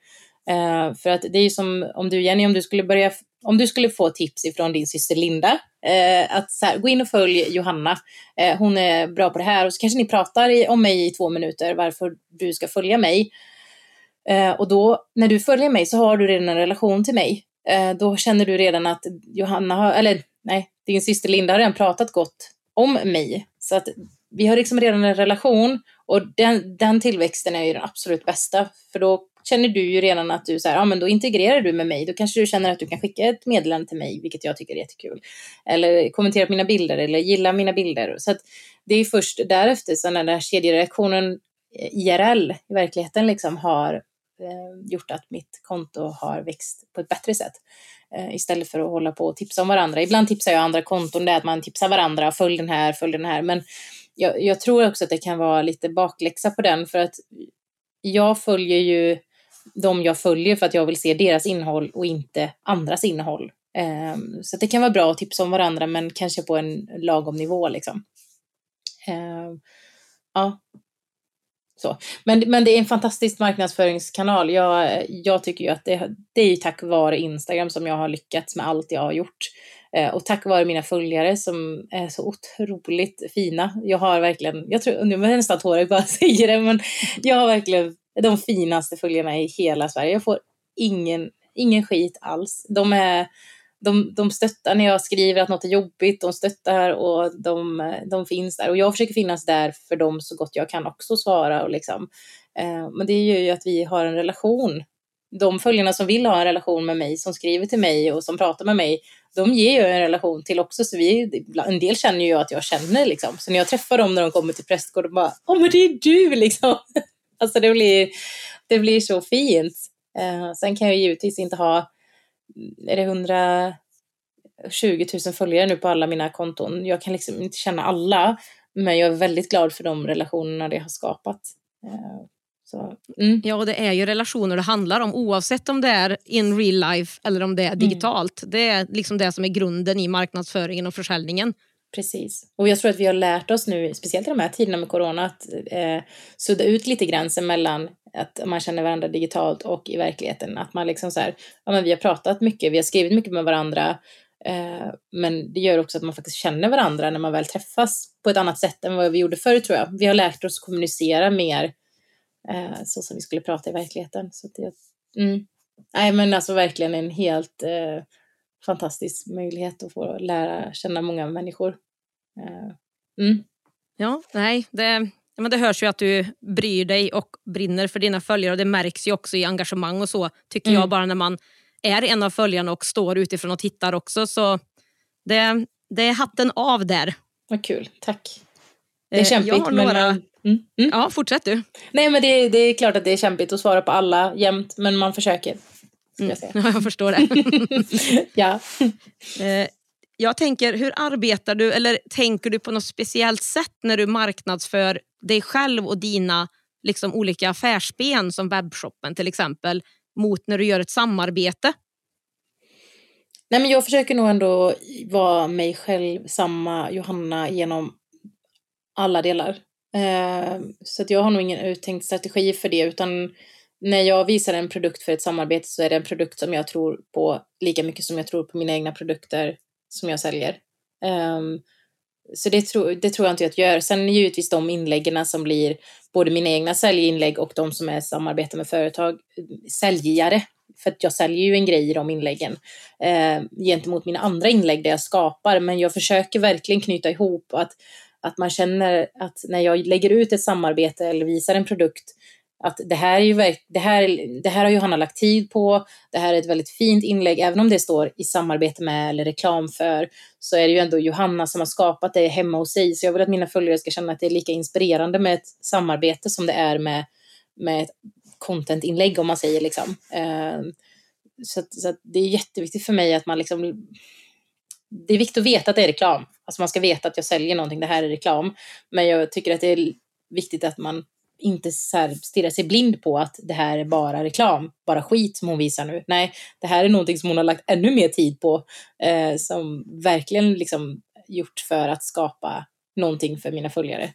Uh, för att det är ju som om du Jenny, om du skulle börja, om du skulle få tips ifrån din syster Linda, eh, att så här, gå in och följ Johanna, Eh, hon är bra på det här och så kanske ni pratar i, om mig i två minuter varför du ska följa mig. Eh, och då, när du följer mig så har du redan en relation till mig. Eh, då känner du redan att Johanna har, eller nej, din syster Linda har redan pratat gott om mig. Så att vi har liksom redan en relation och den, den tillväxten är ju den absolut bästa. För då känner du ju redan att du så här, ja men då integrerar du med mig. Då kanske du känner att du kan skicka ett meddelande till mig, vilket jag tycker är jättekul. Eller kommentera på mina bilder eller gilla mina bilder. Så att det är först därefter, så när den här kedjereaktionen eh, IRL i verkligheten liksom har eh, gjort att mitt konto har växt på ett bättre sätt. Eh, istället för att hålla på och tipsa om varandra. Ibland tipsar jag andra konton, det är att man tipsar varandra, följ den här, följ den här. Men jag, jag, tror också att det kan vara lite bakläxa på den för att jag följer ju de jag följer för att jag vill se deras innehåll och inte andras innehåll. Um, så det kan vara bra att tipsa om varandra men kanske på en lagom nivå liksom. Ehm, ja. Så. Men, men det är en fantastisk marknadsföringskanal. Jag, jag tycker ju att det, det är tack vare Instagram som jag har lyckats med allt jag har gjort. Ehm, och tack vare mina följare som är så otroligt fina. Jag har verkligen, jag tror, nu är jag nästan tårögd bara säger det, men jag har verkligen de finaste följarna i hela Sverige. Jag får ingen, ingen skit alls. De, är, de, de stöttar när jag skriver att något är jobbigt, de stöttar och de, de finns där. Och jag försöker finnas där för dem så gott jag kan också svara. Och liksom. Eh, men det gör ju att vi har en relation. De följarna som vill ha en relation med mig, som skriver till mig och som pratar med mig, de ger ju en relation till också. Så vi, en del känner ju jag att jag känner liksom. Så när jag träffar dem när de kommer till prästgården bara, åh men det är du liksom. alltså det blir, det blir så fint. Uh, sen kan jag givetvis inte ha, är det 120 000 följare nu på alla mina konton. Jag kan liksom inte känna alla, men jag är väldigt glad för de relationerna det har skapat. Så, mm. Ja, och det är ju relationer det handlar om oavsett om det är in real life eller om det är mm. digitalt. Mm. Det är liksom det som är grunden i marknadsföringen och försäljningen. Precis. Och jag tror att vi har lärt oss nu, speciellt i de här tiderna med corona, att eh, sudda ut lite gränsen mellan att man känner varandra digitalt och i verkligheten. Att man liksom så här, ja men vi har pratat mycket, vi har skrivit mycket med varandra, eh, men det gör också att man faktiskt känner varandra när man väl träffas på ett annat sätt än vad vi gjorde förr tror jag. Vi har lärt oss kommunicera mer eh, så som vi skulle prata i verkligheten. Så det, mm. Nej men alltså verkligen en helt eh, fantastisk möjlighet att få lära känna många människor. Eh, mm. Ja, nej, det, men det hörs ju att du bryr dig och brinner för dina följare och det märks ju också i engagemang och så tycker mm. jag bara när man är en av följarna och står utifrån och tittar också. Så det, det är hatten av där. Vad kul, tack. Det är eh, kämpigt. Jag men, några... Mm, mm. Ja, fortsätt du. Nej, men det, det är klart att det är kämpigt att svara på alla jämt, men man försöker. Mm. Jag, ja, jag förstår det. ja. Eh, jag tänker, hur arbetar du eller tänker du på något speciellt sätt när du marknadsför dig själv och dina liksom, olika affärsben som webbshoppen till exempel mot när du gör ett samarbete? Nej, men jag försöker nog ändå vara mig själv, samma Johanna, genom alla delar. Eh, så att jag har nog ingen uttänkt strategi för det, utan när jag visar en produkt för ett samarbete så är det en produkt som jag tror på lika mycket som jag tror på mina egna produkter som jag säljer. Um, så det, tro, det tror jag inte jag gör. Sen givetvis de inläggen som blir både mina egna säljinlägg och de som är samarbete med företag, säljare. För att jag säljer ju en grej i de inläggen eh, gentemot mina andra inlägg där jag skapar. Men jag försöker verkligen knyta ihop att, att man känner att när jag lägger ut ett samarbete eller visar en produkt att det här, är ju det, här, det här har Johanna lagt tid på, det här är ett väldigt fint inlägg, även om det står i samarbete med eller reklam för, så är det ju ändå Johanna som har skapat det hemma hos sig. Så jag vill att mina följare ska känna att det är lika inspirerande med ett samarbete som det är med, med ett contentinlägg om man säger liksom. Uh, så, att, så att det är jätteviktigt för mig att man liksom det är viktigt att veta att det är reklam. Alltså man ska veta att jag säljer någonting, det här är reklam. Men jag tycker att det är viktigt att man inte stirra sig blind på att det här är bara reklam, bara skit som hon visar nu. Nej, det här är någonting som hon har lagt ännu mer tid på, eh, som verkligen liksom gjort för att skapa någonting för mina följare.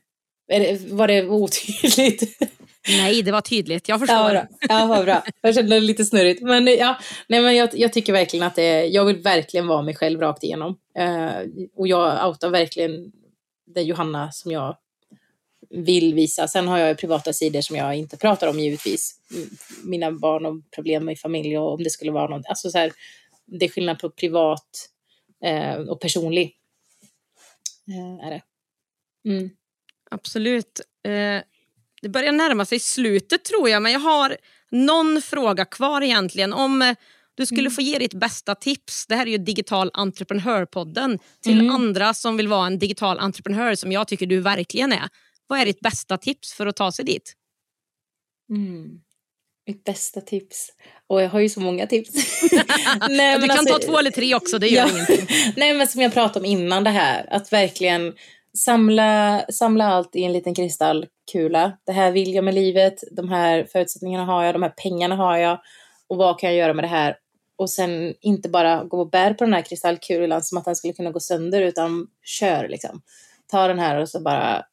Var det otydligt? Nej, det var tydligt. Jag förstår. Ja, bra. Ja, vad bra. Jag kände det lite snurrigt. Men, ja, nej, men jag, jag tycker verkligen att det, jag vill verkligen vara mig själv rakt igenom. Eh, och jag outar verkligen den Johanna som jag vill visa. Sen har jag privata sidor som jag inte pratar om givetvis. Mina barn och problem i familj och om det skulle vara något. Alltså så här, det är skillnad på privat eh, och personlig. Eh, är det. Mm. Absolut. Eh, det börjar närma sig slutet tror jag, men jag har någon fråga kvar egentligen. Om eh, du skulle mm. få ge ditt bästa tips, det här är ju Digital Entreprenörpodden, till mm. andra som vill vara en digital entreprenör som jag tycker du verkligen är. Vad är ditt bästa tips för att ta sig dit? Mm. Mitt bästa tips? Och jag har ju så många tips. Nej, du kan alltså, ta två eller tre också, det gör ja. ingenting. Nej, men som jag pratade om innan det här, att verkligen samla, samla allt i en liten kristallkula. Det här vill jag med livet, de här förutsättningarna har jag, de här pengarna har jag och vad kan jag göra med det här? Och sen inte bara gå och bär på den här kristallkulan som att den skulle kunna gå sönder utan kör liksom. Ta den här och så bara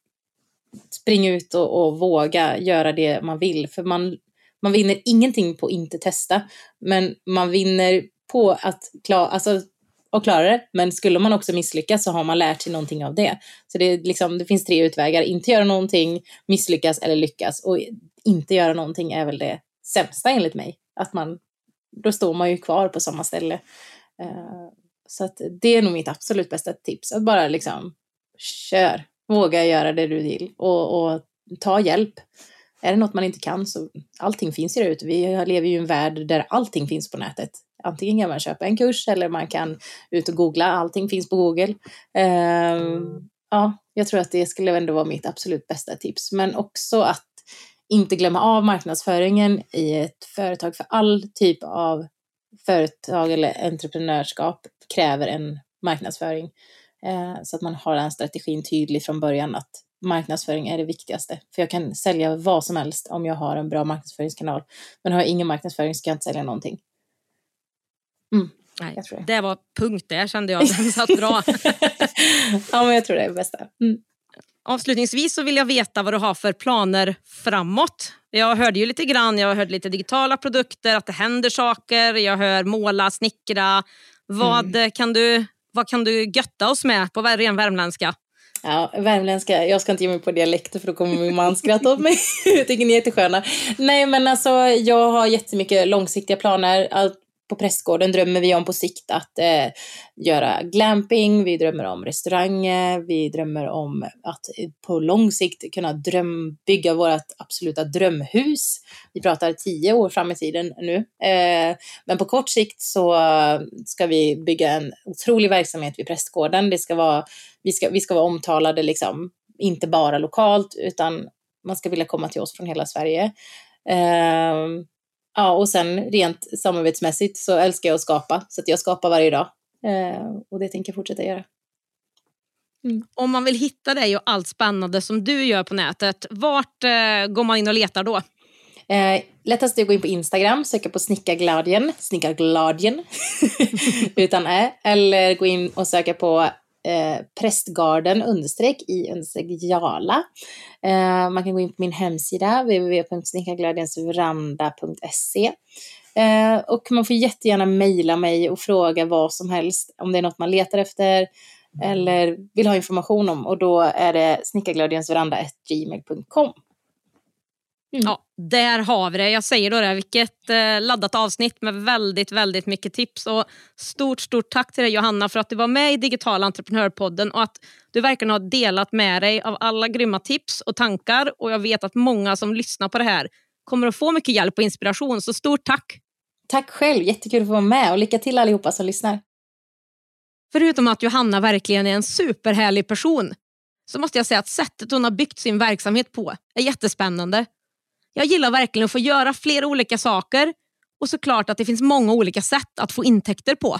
springa ut och, och, våga göra det man vill. För man, man vinner ingenting på att inte testa. Men man vinner på att klara, alltså, och klara det. Men skulle man också misslyckas så har man lärt sig någonting av det. Så det, liksom, det finns tre utvägar. Inte göra någonting, misslyckas eller lyckas. Och inte göra någonting är väl det sämsta enligt mig. Att man, då står man ju kvar på samma ställe. Uh, så att det är nog mitt absolut bästa tips. Att bara liksom kör. Våga göra det du vill och, och ta hjälp. Är det något man inte kan så allting finns ju där ute. Vi lever ju i en värld där allting finns på nätet. Antingen kan man köpa en kurs eller man kan ut och googla. Allting finns på Google. Um, ja, jag tror att det skulle ändå vara mitt absolut bästa tips. Men också att inte glömma av marknadsföringen i ett företag. För all typ av företag eller entreprenörskap kräver en marknadsföring. Eh, så att man har den strategin tydlig från början att marknadsföring är det viktigaste. För jag kan sälja vad som helst om jag har en bra marknadsföringskanal. Men har jag ingen marknadsföring så kan jag inte sälja någonting. Mm. Nej, det var punkt där kände jag. Den satt bra. ja, men jag tror det är det bästa. Mm. Avslutningsvis så vill jag veta vad du har för planer framåt. Jag hörde ju lite grann, jag hört lite digitala produkter, att det händer saker. Jag hör måla, snickra. Vad, mm. kan, du, vad kan du götta oss med på ren värmländska? Ja, värmländska, jag ska inte ge mig på dialekter för då kommer min man skratta åt mig. jag tycker ni är jättesköna. Nej men alltså jag har jättemycket långsiktiga planer. Allt på prästgården drömmer vi om på sikt att eh, göra glamping, vi drömmer om restauranger, vi drömmer om att på lång sikt kunna dröm, bygga vårt absoluta drömhus. Vi pratar tio år fram i tiden nu. Eh, men på kort sikt så ska vi bygga en otrolig verksamhet vid prästgården. Det ska vara, vi, ska, vi ska vara omtalade, liksom, inte bara lokalt, utan man ska vilja komma till oss från hela Sverige. Eh, Ja, och sen rent samarbetsmässigt så älskar jag att skapa, så att jag skapar varje dag. Eh, och det tänker jag fortsätta göra. Mm. Om man vill hitta dig och allt spännande som du gör på nätet, vart eh, går man in och letar då? Eh, lättast är att gå in på Instagram, söka på snickargladien, snickargladien utan ä, eller gå in och söka på eh, prästgarden understreck i understreck Jala. Eh, man kan gå in på min hemsida www.snickargladiensveranda.se eh, och man får jättegärna mejla mig och fråga vad som helst om det är något man letar efter eller vill ha information om och då är det snickargladiensveranda.gmail.com. Mm. Ja, där har vi det. Jag säger då det, vilket eh, laddat avsnitt med väldigt, väldigt mycket tips. Och stort, stort tack till dig Johanna för att du var med i Digital entreprenörpodden och att du verkligen har delat med dig av alla grymma tips och tankar. Och jag vet att många som lyssnar på det här kommer att få mycket hjälp och inspiration. Så stort tack! Tack själv, jättekul att få vara med och lycka till allihopa som lyssnar. Förutom att Johanna verkligen är en superhärlig person så måste jag säga att sättet hon har byggt sin verksamhet på är jättespännande. Jag gillar verkligen att få göra flera olika saker och såklart att det finns många olika sätt att få intäkter på.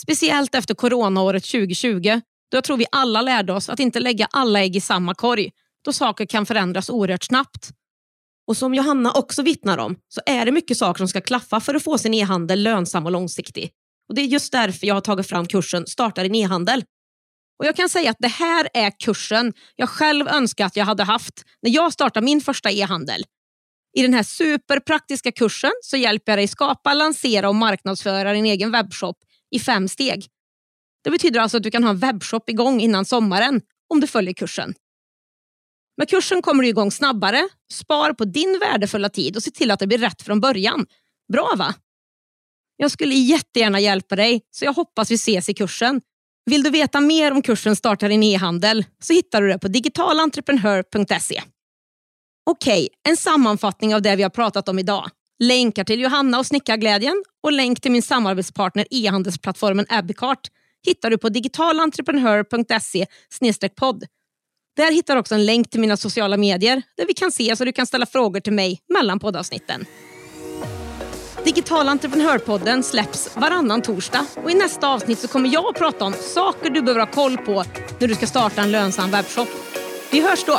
Speciellt efter coronaåret 2020 då jag tror vi alla lärde oss att inte lägga alla ägg i samma korg då saker kan förändras oerhört snabbt. Och som Johanna också vittnar om så är det mycket saker som ska klaffa för att få sin e-handel lönsam och långsiktig. Och Det är just därför jag har tagit fram kursen Starta din e-handel. Och Jag kan säga att det här är kursen jag själv önskar att jag hade haft när jag startade min första e-handel. I den här superpraktiska kursen så hjälper jag dig skapa, lansera och marknadsföra din egen webbshop i fem steg. Det betyder alltså att du kan ha en webbshop igång innan sommaren om du följer kursen. Med kursen kommer du igång snabbare, spar på din värdefulla tid och se till att det blir rätt från början. Bra va? Jag skulle jättegärna hjälpa dig så jag hoppas vi ses i kursen. Vill du veta mer om kursen Starta din e-handel så hittar du det på digitalentreprenör.se. Okej, en sammanfattning av det vi har pratat om idag. Länkar till Johanna och Snickarglädjen och länk till min samarbetspartner e-handelsplattformen Abicart hittar du på digitalentreprenör.se podd. Där hittar du också en länk till mina sociala medier där vi kan se så du kan ställa frågor till mig mellan poddavsnitten. Digital entreprenörpodden släpps varannan torsdag och i nästa avsnitt så kommer jag att prata om saker du behöver ha koll på när du ska starta en lönsam webbshop. Vi hörs då!